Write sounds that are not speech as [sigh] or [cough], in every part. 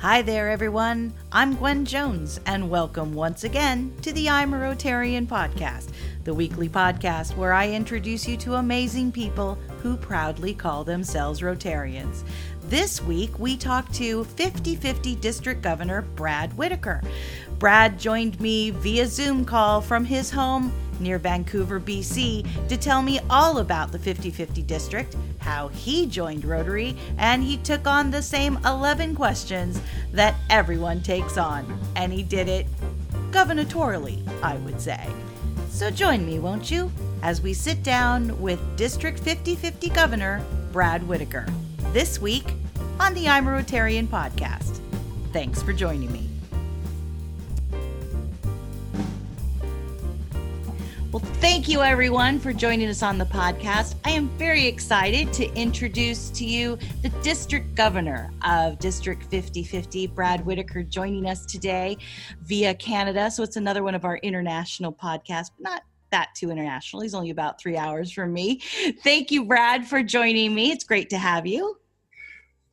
Hi there, everyone. I'm Gwen Jones, and welcome once again to the I'm a Rotarian podcast, the weekly podcast where I introduce you to amazing people who proudly call themselves Rotarians. This week, we talked to 50 50 District Governor Brad Whittaker. Brad joined me via Zoom call from his home near Vancouver, BC, to tell me all about the 50 50 district, how he joined Rotary, and he took on the same 11 questions that everyone takes on. And he did it governatorially, I would say. So join me, won't you, as we sit down with District 50 50 Governor Brad Whittaker this week on the I'm a Rotarian podcast. Thanks for joining me. Well, thank you everyone for joining us on the podcast. I am very excited to introduce to you the district governor of District 5050, Brad Whittaker, joining us today via Canada. So it's another one of our international podcasts, but not that too international. He's only about three hours from me. Thank you, Brad, for joining me. It's great to have you.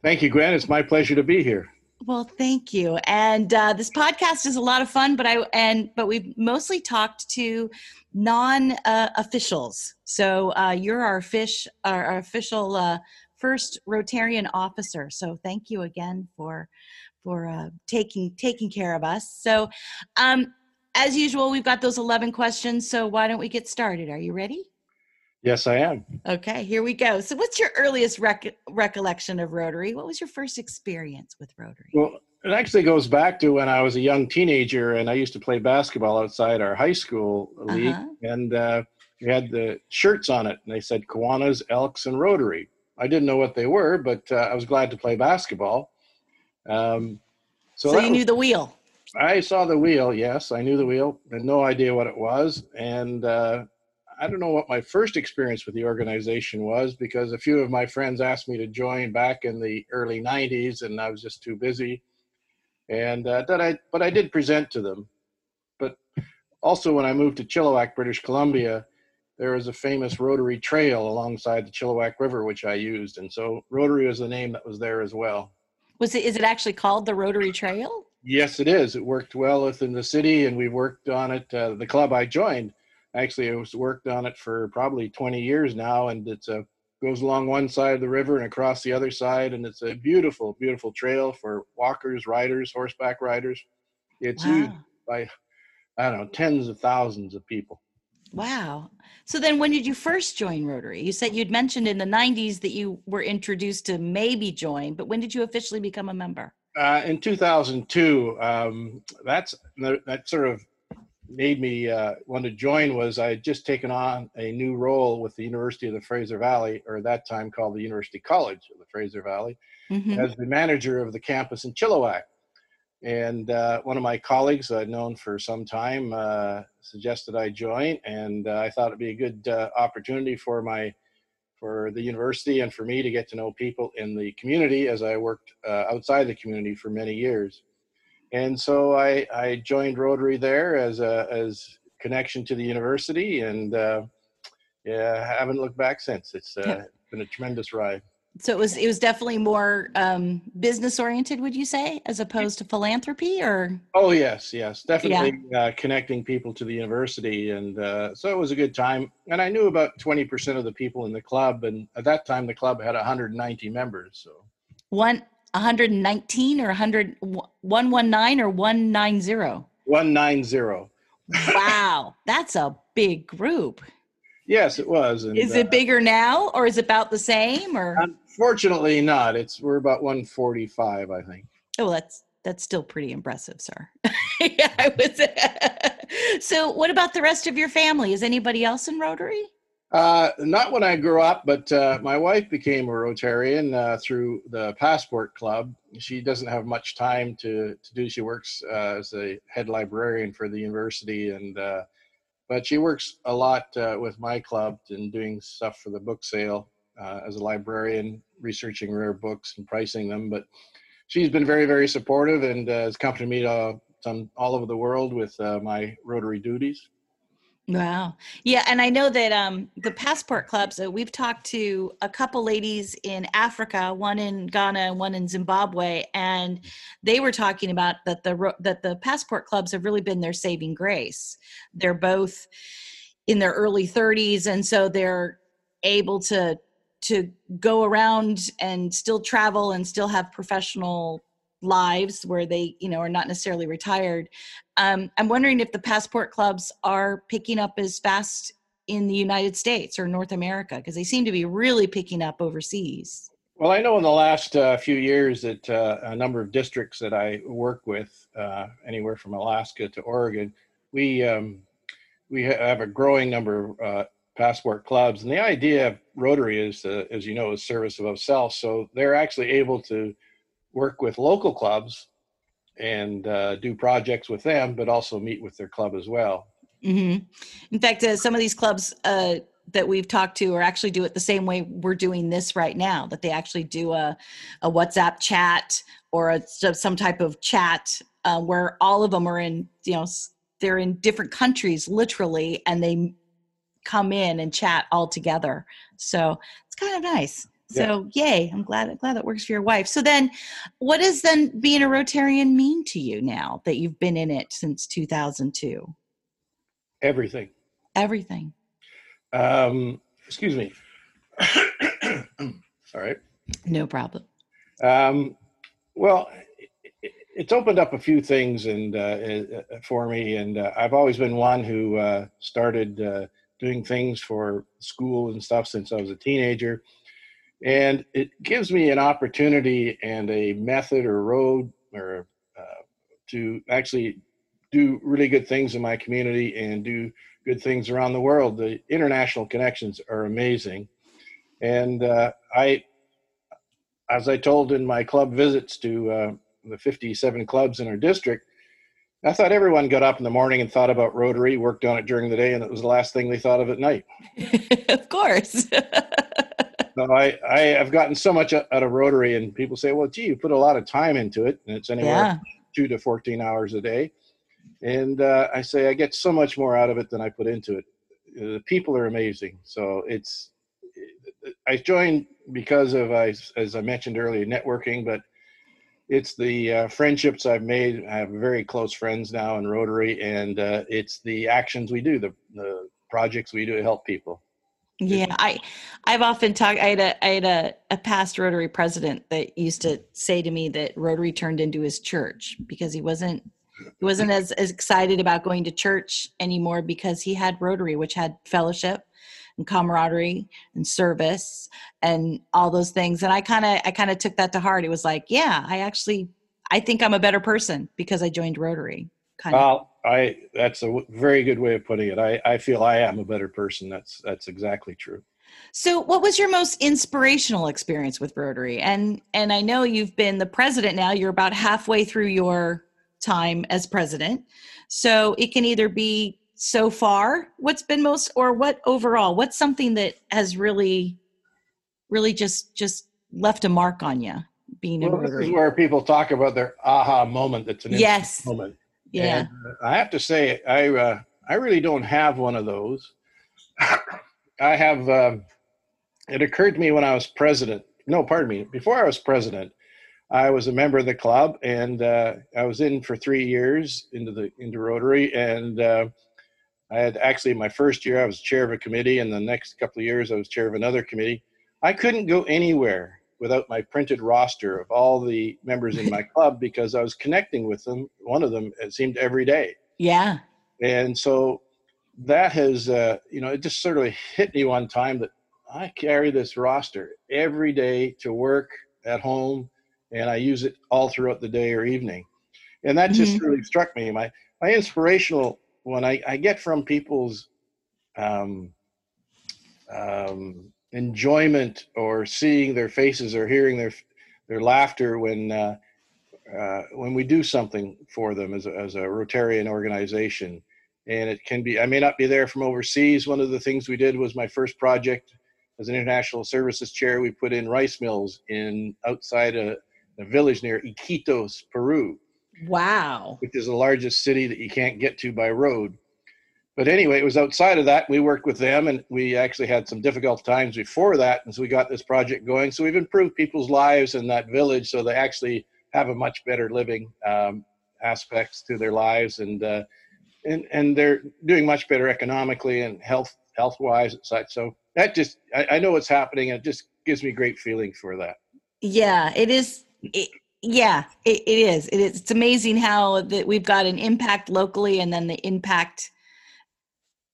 Thank you, Gwen. It's my pleasure to be here. Well, thank you. And uh, this podcast is a lot of fun, but I and but we've mostly talked to non-officials. Uh, so uh, you're our fish, our, our official uh, first Rotarian officer. So thank you again for for uh, taking taking care of us. So, um, as usual, we've got those eleven questions. So why don't we get started? Are you ready? Yes, I am. Okay, here we go. So, what's your earliest rec- recollection of Rotary? What was your first experience with Rotary? Well, it actually goes back to when I was a young teenager and I used to play basketball outside our high school league. Uh-huh. And uh, we had the shirts on it, and they said Kiwanis, Elks, and Rotary. I didn't know what they were, but uh, I was glad to play basketball. Um, so, so you knew the wheel. I saw the wheel. Yes, I knew the wheel. Had no idea what it was, and uh, I don't know what my first experience with the organization was because a few of my friends asked me to join back in the early 90s and I was just too busy. And uh, that I, but I did present to them. But also when I moved to Chilliwack, British Columbia, there is a famous Rotary Trail alongside the Chilliwack River, which I used. And so Rotary was the name that was there as well. Was it, is it actually called the Rotary Trail? Yes, it is. It worked well within the city and we worked on it. Uh, the club I joined actually I was worked on it for probably 20 years now and it's a goes along one side of the river and across the other side and it's a beautiful beautiful trail for walkers riders horseback riders. It's wow. used by i don't know tens of thousands of people. Wow. So then when did you first join rotary? You said you'd mentioned in the 90s that you were introduced to maybe join but when did you officially become a member? Uh, in 2002 um, that's that sort of made me uh, want to join was I had just taken on a new role with the University of the Fraser Valley, or that time called the University College of the Fraser Valley, mm-hmm. as the manager of the campus in Chilliwack. And uh, one of my colleagues I'd known for some time uh, suggested I join, and uh, I thought it'd be a good uh, opportunity for my for the university and for me to get to know people in the community as I worked uh, outside the community for many years and so I, I joined Rotary there as a as connection to the university, and uh, yeah, haven't looked back since. It's uh, yeah. been a tremendous ride. So it was it was definitely more um, business oriented, would you say, as opposed to philanthropy, or? Oh yes, yes, definitely yeah. uh, connecting people to the university, and uh, so it was a good time. And I knew about twenty percent of the people in the club, and at that time the club had 190 members. So one 119 or 100 119 or 190 190 wow that's a big group. Yes it was and, is it uh, bigger now or is it about the same or? Unfortunately not it's we're about 145 i think. Oh that's that's still pretty impressive sir. [laughs] Yeah i was [laughs] so what about the rest of your family? Is anybody else in rotary uh, not when I grew up, but uh, my wife became a Rotarian uh, through the Passport Club. She doesn't have much time to, to do. She works uh, as a head librarian for the university, and uh, but she works a lot with my club and doing stuff for the book sale as a librarian, researching rare books and pricing them. But she's been very, very supportive and has accompanied me to, all over the world with my Rotary duties. Wow. Yeah, and I know that um the passport clubs uh, we've talked to a couple ladies in Africa, one in Ghana and one in Zimbabwe, and they were talking about that the that the passport clubs have really been their saving grace. They're both in their early 30s and so they're able to to go around and still travel and still have professional lives where they you know are not necessarily retired. Um, i'm wondering if the passport clubs are picking up as fast in the united states or north america because they seem to be really picking up overseas. Well i know in the last uh, few years that uh, a number of districts that i work with uh, anywhere from alaska to oregon we um, we have a growing number of uh, passport clubs and the idea of rotary is uh, as you know is service above self so they're actually able to work with local clubs and uh, do projects with them, but also meet with their club as well. Mm-hmm. In fact, uh, some of these clubs uh, that we've talked to are actually do it the same way we're doing this right now. That they actually do a, a WhatsApp chat or a, some type of chat uh, where all of them are in, you know, they're in different countries literally, and they come in and chat all together. So it's kind of nice. So yeah. yay, I'm glad I'm glad that works for your wife. So then what does then being a Rotarian mean to you now that you've been in it since 2002? Everything. Everything. Um, excuse me. [coughs] All right. No problem. Um, well, it's opened up a few things and uh, uh, for me, and uh, I've always been one who uh, started uh, doing things for school and stuff since I was a teenager and it gives me an opportunity and a method or road or uh, to actually do really good things in my community and do good things around the world the international connections are amazing and uh, i as i told in my club visits to uh, the 57 clubs in our district I thought everyone got up in the morning and thought about Rotary, worked on it during the day, and it was the last thing they thought of at night. [laughs] of course. [laughs] no, I, I have gotten so much out of Rotary, and people say, well, gee, you put a lot of time into it, and it's anywhere yeah. two to 14 hours a day. And uh, I say, I get so much more out of it than I put into it. The people are amazing. So it's, I joined because of, as I mentioned earlier, networking, but it's the uh, friendships I've made. I have very close friends now in Rotary, and uh, it's the actions we do, the, the projects we do to help people. Yeah, I I've often talked. I had a I had a, a past Rotary president that used to say to me that Rotary turned into his church because he wasn't he wasn't as, as excited about going to church anymore because he had Rotary, which had fellowship and camaraderie and service and all those things. And I kind of I kind of took that to heart. It was like, yeah, I actually I think I'm a better person because I joined Rotary. Kind well, of. I that's a very good way of putting it. I, I feel I am a better person. That's that's exactly true. So, what was your most inspirational experience with Rotary? And and I know you've been the president now. You're about halfway through your time as president. So it can either be so far what's been most or what overall what's something that has really really just just left a mark on you being well, This is where people talk about their aha moment that's an yes moment yeah. And, uh, I have to say, I uh, I really don't have one of those. [coughs] I have. Uh, it occurred to me when I was president. No, pardon me. Before I was president, I was a member of the club, and uh, I was in for three years into the into Rotary, and uh, I had actually my first year I was chair of a committee, and the next couple of years I was chair of another committee. I couldn't go anywhere without my printed roster of all the members in my [laughs] club because I was connecting with them. One of them, it seemed every day. Yeah. And so that has, uh, you know, it just sort of hit me one time that I carry this roster every day to work at home, and I use it all throughout the day or evening. And that just mm-hmm. really struck me. My my inspirational one I, I get from people's um, um, enjoyment or seeing their faces or hearing their their laughter when uh, uh, when we do something for them as a, as a Rotarian organization. And it can be, I may not be there from overseas. One of the things we did was my first project as an international services chair. We put in rice mills in outside a, a village near Iquitos, Peru. Wow. Which is the largest city that you can't get to by road. But anyway, it was outside of that. We worked with them, and we actually had some difficult times before that, and so we got this project going. So we've improved people's lives in that village, so they actually have a much better living um, aspects to their lives, and uh, and and they're doing much better economically and health health wise and such. So that just I, I know what's happening, and it just gives me great feeling for that. Yeah, it is. It, yeah, it, it is. It is. It's amazing how that we've got an impact locally, and then the impact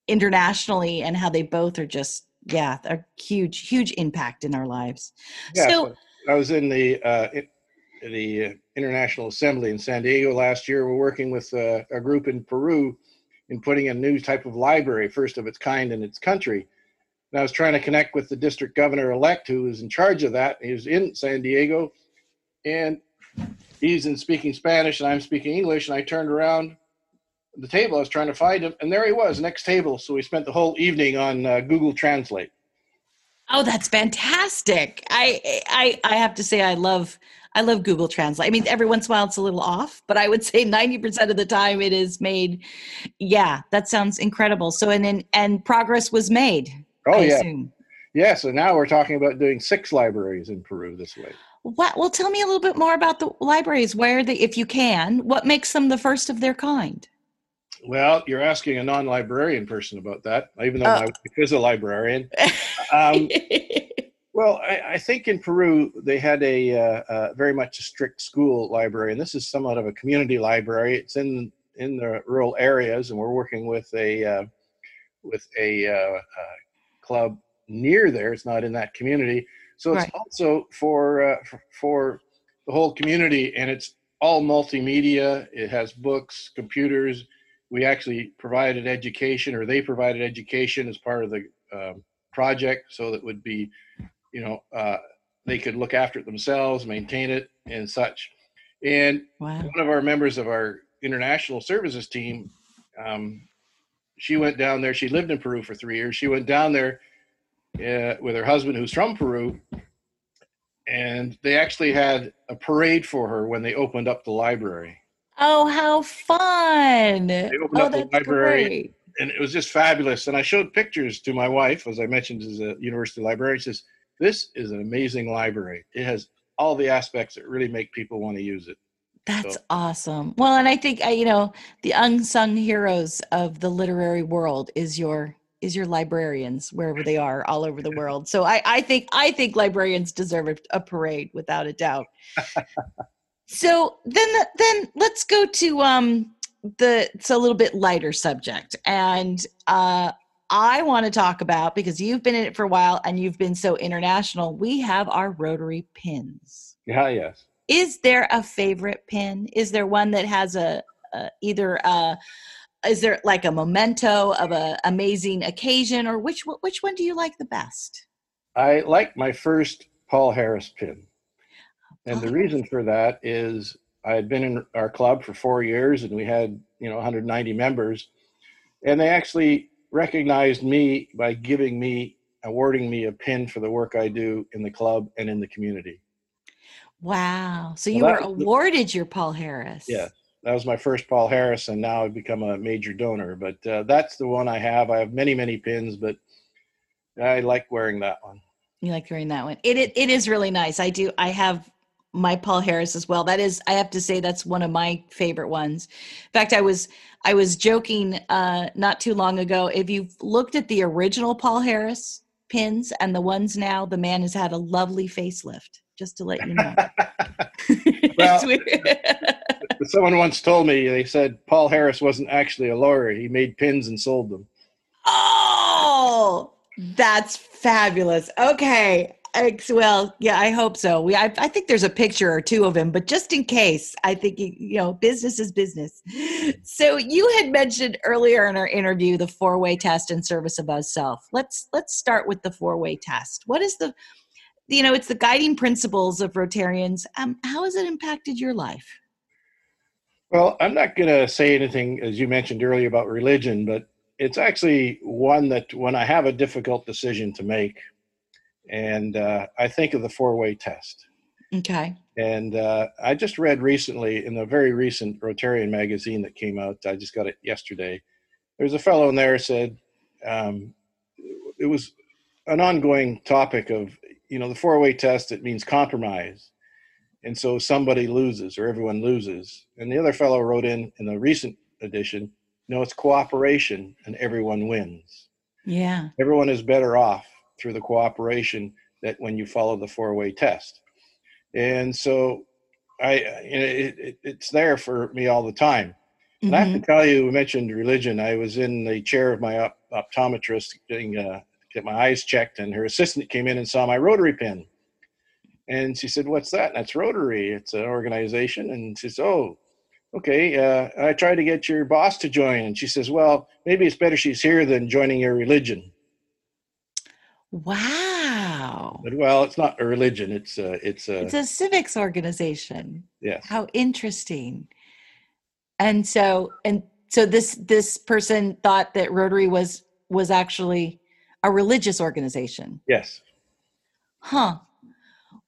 internationally and how they both are just yeah a huge huge impact in our lives. Yeah, so i was in the uh, the uh, international assembly in san diego last year. We're working with uh, a group in peru in putting a new type of library first of its kind in its country. And i was trying to connect with the district governor elect who was in charge of that. He was in san diego. And he's in speaking spanish and i'm speaking english. And i turned around the table. I was trying to find him, and there he was, next table. So we spent the whole evening on uh, Google Translate. Oh, that's fantastic! I, I I have to say, I love I love Google Translate. I mean, every once in a while it's a little off, but I would [laughs] say ninety percent of the time it is made. Yeah, that sounds incredible. So and and, and progress was made. Oh I yeah, assume. yeah. So now we're talking about doing six libraries in Peru this way. What? Well, tell me a little bit more about the libraries. Where they, if you can, what makes them the first of their kind? Well, you're asking a non-librarian person about that, even though uh, my wife is a librarian. [laughs] Um, well, I, I, think in Peru they had a uh, uh, very much a strict school library, and this is somewhat of a community library. It's in in the rural areas, and we're working with a uh, with a uh, uh, club near there. It's not in that community, so it's right. also for, for for the whole community, and it's all multimedia. It has books, computers we actually provided education or they provided education as part of the um, project so that would be you know uh, they could look after it themselves maintain it and such and wow. one of our members of our international services team um, she went down there she lived in peru for three years she went down there uh, with her husband who's from peru and they actually had a parade for her when they opened up the library Oh, how fun! They opened oh, up the library, great. and it was just fabulous. And I showed pictures to my wife, as I mentioned, as a university librarian. She says, "This is an amazing library. It has all the aspects that really make people want to use it." That's so. awesome. Well, and I think uh, you know the unsung heroes of the literary world is your is your librarians wherever they are all over the [laughs] world. So I, I think I think librarians deserve a, a parade without a doubt. [laughs] So then, then let's go to um, the it's a little bit lighter subject, and uh, I want to talk about because you've been in it for a while and you've been so international. We have our rotary pins. Yeah, yes. Is there a favorite pin? Is there one that has a, a either a is there like a memento of a amazing occasion or which which one do you like the best? I like my first Paul Harris pin. And the reason for that is I had been in our club for four years and we had, you know, 190 members. And they actually recognized me by giving me, awarding me a pin for the work I do in the club and in the community. Wow. So you well, were awarded your Paul Harris. Yeah. That was my first Paul Harris, and now I've become a major donor. But uh, that's the one I have. I have many, many pins, but I like wearing that one. You like wearing that one. It, it it is really nice. I do. I have my Paul Harris as well. That is, I have to say, that's one of my favorite ones. In fact, I was I was joking uh, not too long ago. If you've looked at the original Paul Harris pins and the ones now, the man has had a lovely facelift. Just to let you know. [laughs] [laughs] well, [laughs] someone once told me they said Paul Harris wasn't actually a lawyer; he made pins and sold them. Oh, that's fabulous. Okay, well, yeah, I hope so. We, I, I, think there's a picture or two of him, but just in case, I think you know, business is business. So you had mentioned earlier in our interview the four-way test and service above self. Let's let's start with the four-way test. What is the, you know, it's the guiding principles of Rotarians. Um, how has it impacted your life? Well, I'm not going to say anything, as you mentioned earlier, about religion, but it's actually one that when I have a difficult decision to make and uh, I think of the four way test. Okay. And uh, I just read recently in a very recent Rotarian magazine that came out, I just got it yesterday. there's a fellow in there said um, it was an ongoing topic of you know the four way test. It means compromise, and so somebody loses or everyone loses. And the other fellow wrote in in the recent edition, no, it's cooperation and everyone wins. Yeah, everyone is better off through the cooperation that when you follow the four way test. And so I, you know, it, it, it's there for me all the time. And I have to tell you, we mentioned religion. I was in the chair of my op- optometrist getting uh, get my eyes checked, and her assistant came in and saw my Rotary pin. And she said, "What's that?" That's Rotary. It's an organization. And she says, "Oh, okay." Uh, I tried to get your boss to join, and she says, "Well, maybe it's better she's here than joining your religion." Wow. But well, it's not a religion. It's a it's a It's a civics organization. yes. How interesting. And so and so this this person thought that Rotary was was actually a religious organization. Yes. Huh.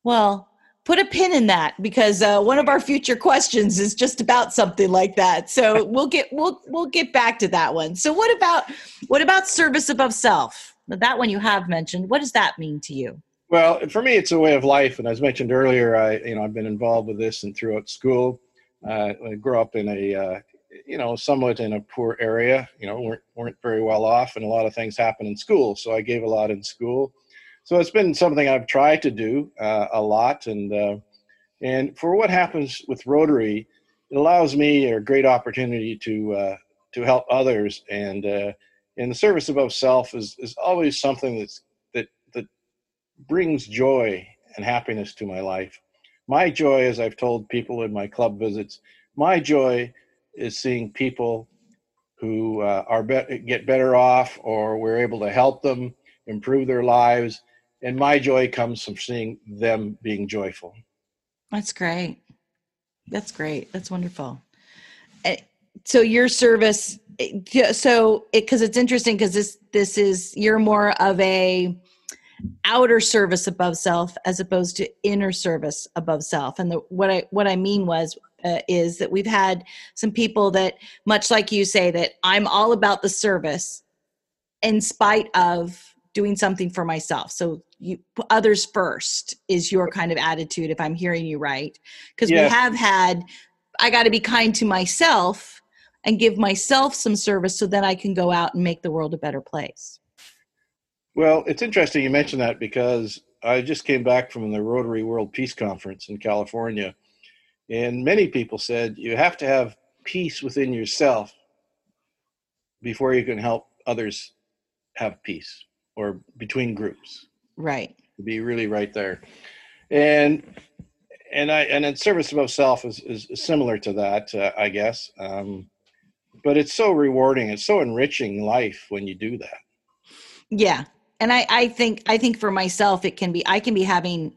Well, put a pin in that because uh, one of our future questions is just about something like that. So we'll get we'll we'll get back to that one. So what about what about service above self? That one you have mentioned. What does that mean to you? Well, for me, it's a way of life, and as mentioned earlier, I you know I've been involved with this and throughout school. Uh, I grew up in a uh, you know somewhat in a poor area. You know, weren't weren't very well off, and a lot of things happen in school. So I gave a lot in school. So it's been something I've tried to do uh, a lot, and uh, and for what happens with Rotary, it allows me a great opportunity to uh, to help others, and uh, and the service above self is is always something that's that that brings joy and happiness to my life. My joy, as I've told people in my club visits, my joy is seeing people who uh, are be- get better off, or we're able to help them improve their lives, and my joy comes from seeing them being joyful. That's great. That's great. That's wonderful. Eh, So your service, so because it's interesting because this this is you're more of a outer service above self as opposed to inner service above self. And the, what I what I mean was uh, is that we've had some people that much like you say that I'm all about the service in spite of doing something for myself. So you others first is your kind of attitude if I'm hearing you right because Yes. we have had I got to be kind to myself and give myself some service so that I can go out and make the world a better place. Well, it's interesting you mentioned that because I just came back from the Rotary World Peace Conference in California, and many people said you have to have peace within yourself before you can help others have peace or between groups Right. to be really right there. And and I and then service above self is, is similar to that, uh, I guess. Um, but it's so rewarding. It's so enriching life when you do that. Yeah. And I, I think I think for myself it can be I can be having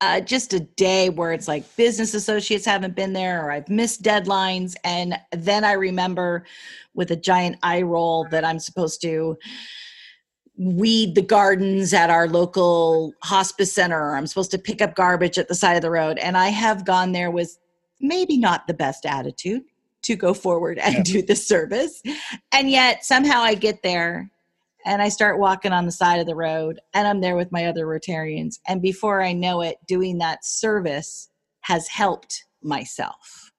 uh, just a day where it's like business associates haven't been there or I've missed deadlines and then I remember with a giant eye roll that I'm supposed to weed the gardens at our local hospice center or I'm supposed to pick up garbage at the side of the road and I have gone there with maybe not the best attitude to go forward and Yeah. do the service and yet somehow I get there and I start walking on the side of the road and I'm there with my other Rotarians. And before I know it, doing that service has helped myself.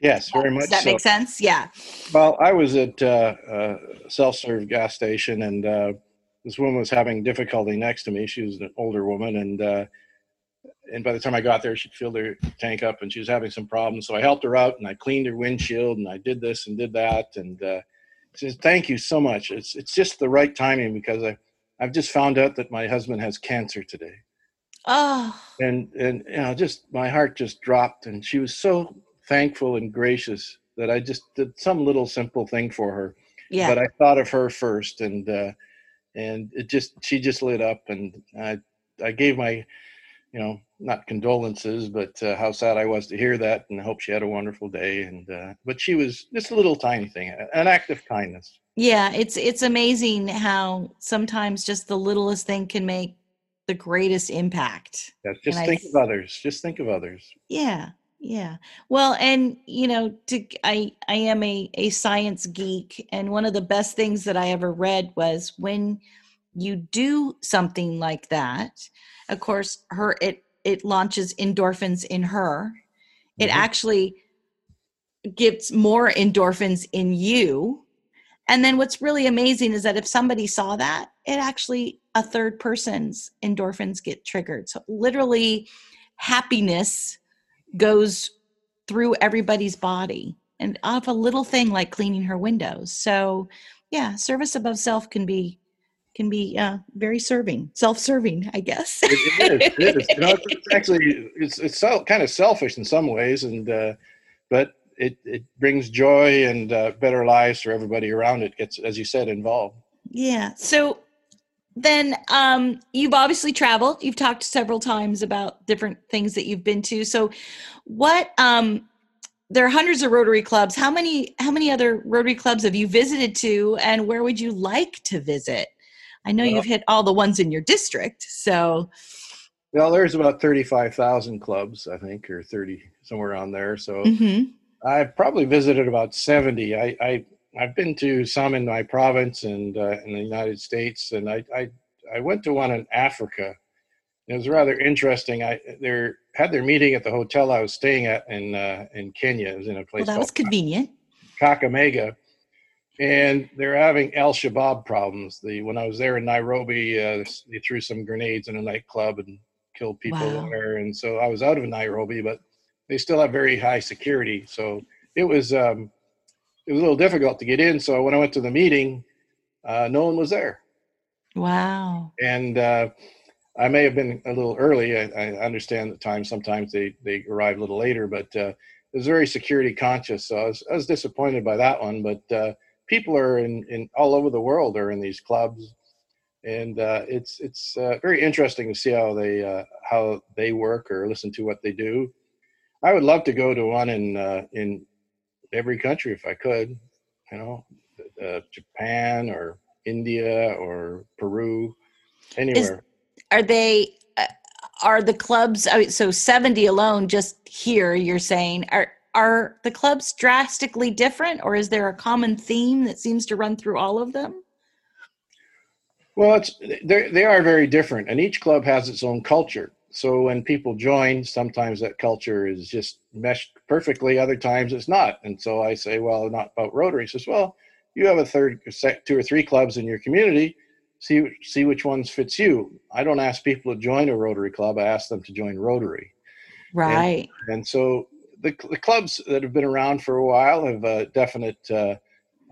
Yes, very much. Does that so. make sense? Yeah. Well, I was at uh, a self-serve gas station, and uh, this woman was having difficulty next to me. She was an older woman, and uh, and by the time I got there, she'd filled her tank up, and she was having some problems. So I helped her out, and I cleaned her windshield, and I did this and did that, and uh, she says, "Thank you so much. It's it's just the right timing because I I've just found out that my husband has cancer today." Oh, and and you know just my heart just dropped and she was so thankful and gracious that i just did some little simple thing for her yeah. but i thought of her first and uh and it just she just lit up and i i gave my you know not condolences but uh, how sad i was to hear that and I hope she had a wonderful day and uh but she was just a little tiny thing an act of kindness yeah. It's, it's amazing how sometimes just the littlest thing can make the greatest impact. yes, just And think th- of others just think of others Yeah. yeah well and you know to i i am a a science geek and one of the best things that i ever read was when you do something like that of course her it it launches endorphins in her. It mm-hmm. actually gives more endorphins in you. And then what's really amazing is that if somebody saw that it actually a third person's endorphins get triggered. So literally happiness goes through everybody's body and off a little thing like cleaning her windows. So yeah service above self can be can be uh, very serving, self-serving, I guess. it, it is. It is. You know, it's [laughs] actually it's it's so, kind of selfish in some ways, and uh, but it it brings joy and uh, better lives for everybody around it. Gets as you said involved. Yeah. So then um, you've obviously traveled. You've talked several times about different things that you've been to. So what um, there are hundreds of Rotary clubs. How many how many other Rotary clubs have you visited to, and where would you like to visit? I know well, you've hit all the ones in your district. So, well, there's about 35,000 clubs, I think, or 30 somewhere on there. So mm-hmm. I've probably visited about 70. I, I I've been to some in my province and uh, in the United States, and I, I I went to one in Africa. It was rather interesting. I they had their meeting at the hotel I was staying at in uh, in Kenya. It was in a place. Well, that was convenient. Kakamega, and they're having Al Shabaab problems. The when I was there in Nairobi, uh, they threw some grenades in a nightclub and killed people wow. there, and so I was out of Nairobi, but they still have very high security. So it was um, it was a little difficult to get in. So when I went to the meeting, uh, no one was there. Wow. And uh, I may have been a little early. I, I, understand the time sometimes they they arrive a little later, but uh, it was very security conscious. So I was, I was disappointed by that one, but uh, people are in, in all over the world are in these clubs, and uh, it's it's uh, very interesting to see how they uh, how they work or listen to what they do. I would love to go to one in uh, in every country if I could, you know, uh, Japan or India or Peru, anywhere. Is, are they? Uh, are the clubs so 70 alone just here you're saying are are the clubs drastically different or is there a common theme that seems to run through all of them? Well it's they are very different and each club has its own culture. So when people join sometimes that culture is just meshed perfectly other times it's not. And so i say well not about rotary. He says well you have a third two or three clubs in your community. See see which ones fits you. I don't ask people to join a rotary club i ask them to join rotary. Right. and, and so the, the clubs that have been around for a while have uh, definite uh,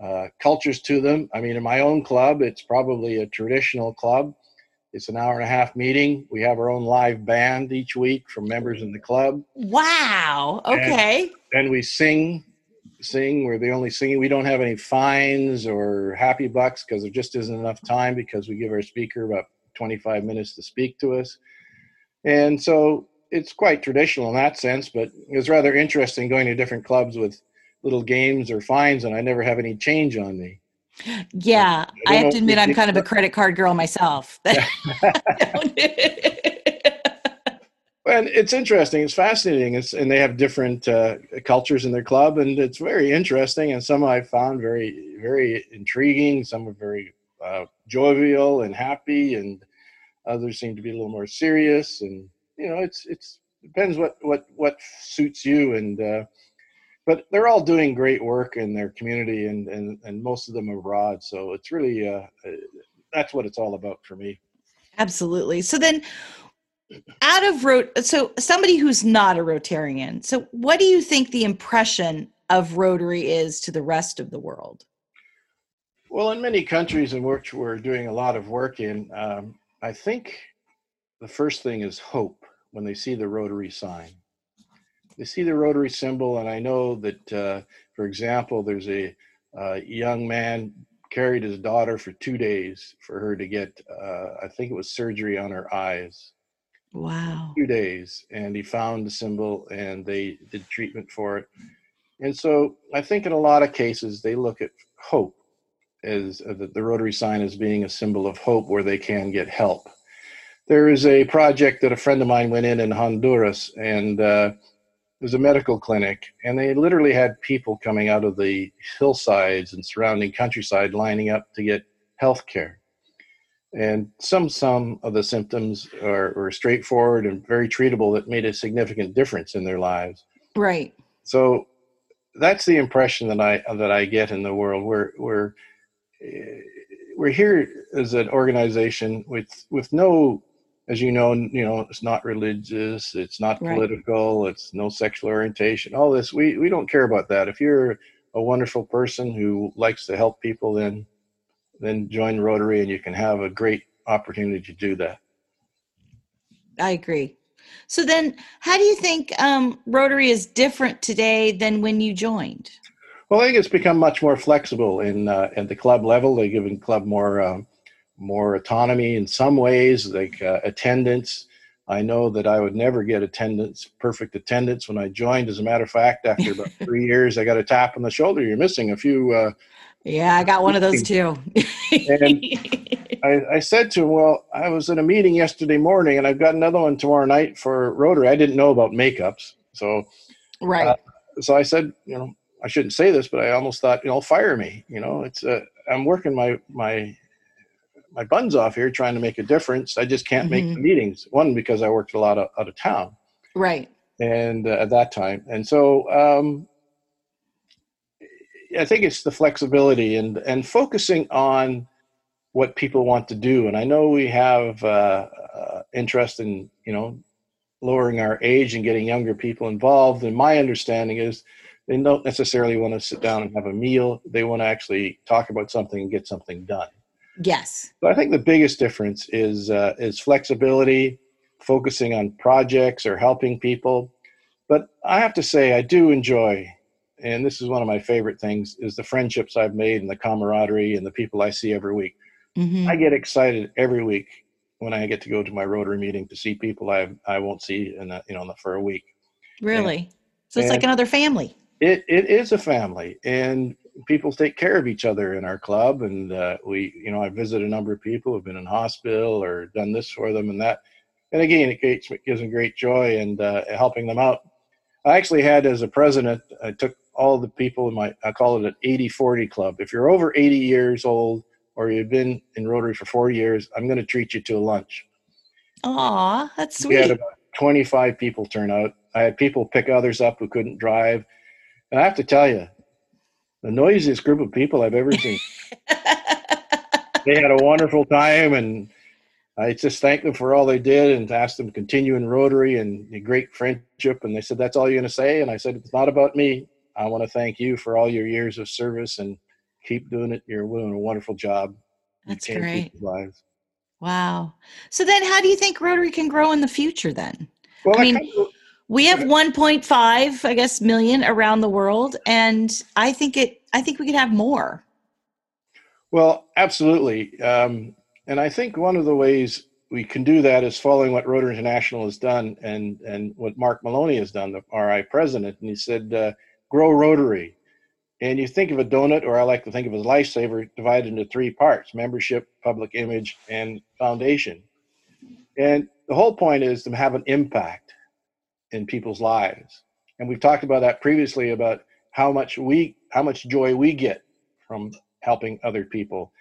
uh, cultures to them. I mean, in my own club, it's probably a traditional club. It's an hour and a half meeting. We have our own live band each week from members in the club. Wow. Okay. And, and we sing, sing. We're the only singing. We don't have any fines or happy bucks because there just isn't enough time because we give our speaker about 25 minutes to speak to us. And so it's quite traditional in that sense, but it was rather interesting going to different clubs with little games or fines, and I never have any change on me. Yeah, I, I have to admit, I'm kind of a [laughs] credit card girl myself. [laughs] [laughs] and it's interesting. It's fascinating. It's, and they have different uh, cultures in their club, and it's very interesting. And some I found very, very intriguing. Some are very uh, jovial and happy, and others seem to be a little more serious. And you know, it's it's depends what what what suits you and. Uh, but they're all doing great work in their community and, and, and most of them abroad. So it's really, uh, uh, that's what it's all about for me. Absolutely. So then out of rot, so somebody who's not a Rotarian, so what do you think the impression of Rotary is to the rest of the world? Well, in many countries in which we're doing a lot of work in, um, I think the first thing is hope when they see the Rotary sign. They see the Rotary symbol, and I know that, uh, for example, there's a uh, young man carried his daughter for two days for her to get, uh, I think it was surgery on her eyes. Wow. Two days, and he found the symbol, and they did treatment for it. And so I think in a lot of cases they look at hope as uh, the, the Rotary sign as being a symbol of hope where they can get help there is a project that a friend of mine went in in Honduras, and uh, was a medical clinic, and they literally had people coming out of the hillsides and surrounding countryside lining up to get health care. And some some of the symptoms are, were straightforward and very treatable that made a significant difference in their lives. Right. So that's the impression that I that I get in the world. We're we're eh, we're here as an organization with with no as you know, you know, it's not religious, it's not Right. political, it's no sexual orientation. All this, we we don't care about that. If you're a wonderful person who likes to help people, then then join Rotary, and you can have a great opportunity to do that. I agree. So then, how do you think um, Rotary is different today than when you joined? Well, I think it's become much more flexible in uh, at the club level. They're giving club more um, more autonomy in some ways, like uh, attendance. I know that I would never get attendance, perfect attendance, when I joined. As a matter of fact, after about [laughs] three years, I got a tap on the shoulder. You're missing a few. Uh, Yeah, I got one of those too. [laughs] I, I said to him, "Well, I was in a meeting yesterday morning, and I've got another one tomorrow night for Rotary. I didn't know about makeups, so right. Uh, so I said, you know, I shouldn't say this, but I almost thought, you know, fire me. You know, it's uh, I'm working my my my buns off here trying to make a difference. I just can't make the meetings. One because I worked a lot of, out of town, right. and uh, at that time, and so um, I think it's the flexibility and and focusing on what people want to do. And I know we have uh, uh, interest in you know lowering our age and getting younger people involved. And my understanding is they don't necessarily want to sit down and have a meal. They want to actually talk about something and get something done. Yes. So I think the biggest difference is uh, is flexibility, focusing on projects or helping people. But I have to say, I do enjoy, and this is one of my favorite things, is the friendships I've made and the camaraderie and the people I see every week. hmm I get excited every week when I get to go to my Rotary meeting to see people I I won't see in a, you know for a week. Really. So it's like another family. It it is a family, and people take care of each other in our club. And uh, we, you know, I visit a number of people who've been in hospital or done this for them and that. And again, it gives, it gives them great joy and uh, helping them out. I actually had as a president, I took all the people in my, I call it an 80-40 club. If you're over 80 years old or you've been in Rotary for 40 years, I'm going to treat you to a lunch. Aw, that's sweet. We had about 25 people turn out. I had people pick others up who couldn't drive. And I have to tell you, the noisiest group of people I've ever seen. [laughs] they had a wonderful time, and I just thanked them for all they did and asked them to continue in Rotary and a great friendship. And they said, That's all you're going to say? And I said, It's not about me. I want to thank you for all your years of service and keep doing it. You're doing a wonderful job. That's great. Lives. wow. So then, how do you think Rotary can grow in the future then? Well, I I mean, kind of- We have 1.5, I guess, million around the world, and I think it. I think we could have more. Well, absolutely. Um, and I think one of the ways we can do that is following what Rotary International has done and, and what Mark Maloney has done, the RI president. And he said, uh, grow Rotary. And you think of a donut, or I like to think of as a lifesaver, divided into three parts membership, public image, and foundation. And the whole point is to have an impact in people's lives. And we've talked about that previously about how much we how much joy we get from helping other people.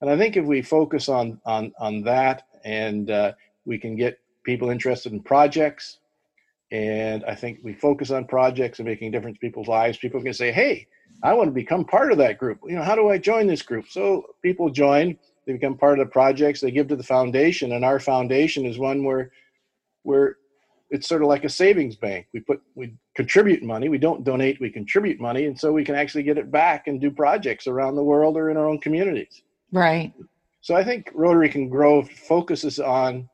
And I think if we focus on on on that, and uh, we can get people interested in projects, and I think we focus on projects and making a difference in people's lives. People can say, "Hey, I want to become part of that group. You know, how do I join this group?" So people join, they become part of the projects, they give to the foundation, and our foundation is one where where it's sort of like a savings bank. We put we contribute money. We don't donate. We contribute money, and so we can actually get it back and do projects around the world or in our own communities. Right. So I think Rotary can grow. Focuses on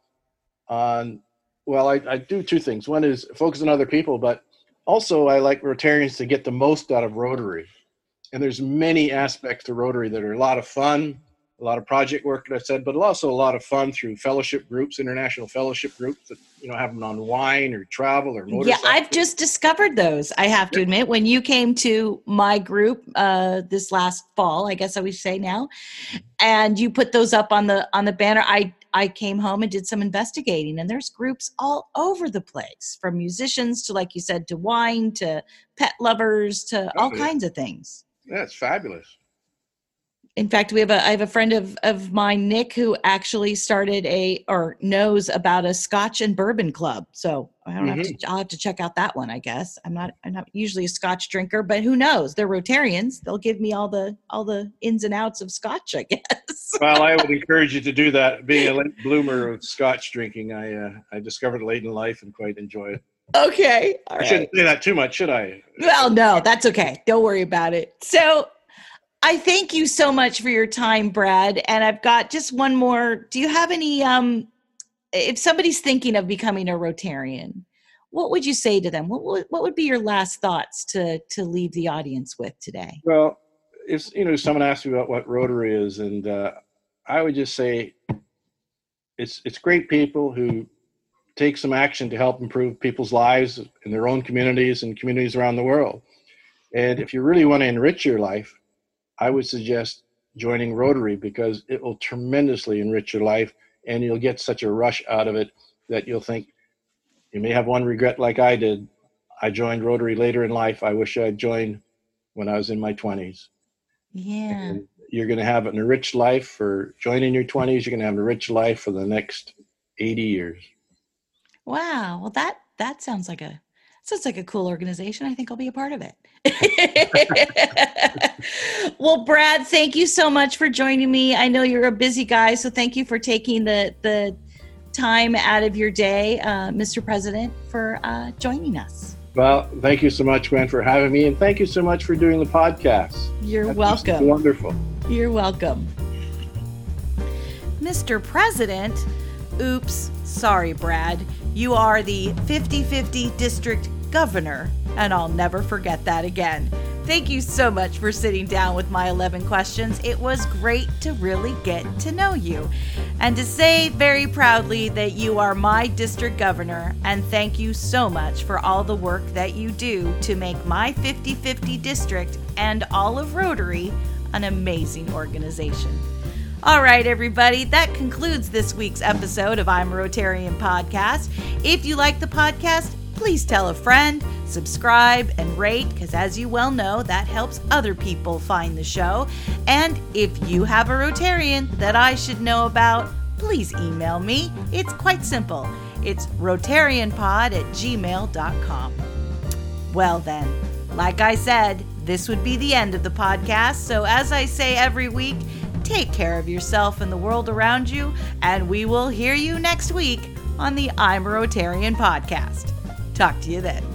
on well, I, I do two things. One is focus on other people, but also I like Rotarians to get the most out of Rotary. And there's many aspects to Rotary that are a lot of fun, a lot of project work that I said, but also a lot of fun through fellowship groups, international fellowship groups that you know have them on wine or travel or motorcycle. Yeah, I've just discovered those. I have to admit, when you came to my group uh, this last fall, I guess I would say now, and you put those up on the on the banner, I I came home and did some investigating, and there's groups all over the place, from musicians to, like you said, to wine to pet lovers to Oh, all yeah. kinds of things. Yeah, it's fabulous. In fact, we have a I have a friend of of mine, Nick, who actually started a or knows about a Scotch and bourbon club. So I don't have to. I'll have to check out that one. I guess I'm not. I'm not usually a Scotch drinker, but who knows? They're Rotarians. They'll give me all the all the ins and outs of Scotch. I [laughs] guess. Well, I would encourage you to do that. Being a late bloomer of Scotch drinking, I uh, I discovered late in life and quite enjoy it. okay. All I right. shouldn't say that too much, should I? Well, no, that's okay. Don't worry about it. So I thank you so much for your time, Brad. And I've got just one more. Do you have any um if somebody's thinking of becoming a Rotarian, what would you say to them? What would what would be your last thoughts to to leave the audience with today? Well, if you know, someone asked me about what Rotary is, and uh, I would just say it's it's great people who take some action to help improve people's lives in their own communities and communities around the world. And if you really want to enrich your life, I would suggest joining Rotary because it will tremendously enrich your life, and you'll get such a rush out of it that you'll think you may have one regret like I did. I joined Rotary later in life. I wish I'd joined when I was in my 20s. Yeah. And you're going to have an enriched life for joining your 20s. You're going to have an enriched life for the next 80 years. Wow. Well, that that sounds like a sounds like a cool organization. I think I'll be a part of it. [laughs] [laughs] well, Brad, thank you so much for joining me. I know you're a busy guy, so thank you for taking the the time out of your day, uh, Mr. President, for uh, joining us. Well, thank you so much, Gwen, for having me. And thank you so much for doing the podcast. You're That's welcome. Wonderful. You're welcome. Mr. President, oops, sorry, Brad. You are the 50 50 district governor, and I'll never forget that again. Thank you so much for sitting down with my 11 questions. It was great to really get to know you and to say very proudly that you are my district governor. And thank you so much for all the work that you do to make my 50 50 district and all of Rotary an amazing organization. All right, everybody, that concludes this week's episode of I'm a Rotarian Podcast. If you like the podcast, please tell a friend, subscribe, and rate, because as you well know, that helps other people find the show. And if you have a Rotarian that I should know about, please email me. It's quite simple. It's rotarianpod at gmail.com. Well, then, like I said, this would be the end of the podcast. So, as I say every week, take care of yourself and the world around you, and we will hear you next week on the I'm a Rotarian podcast. Talk to you then.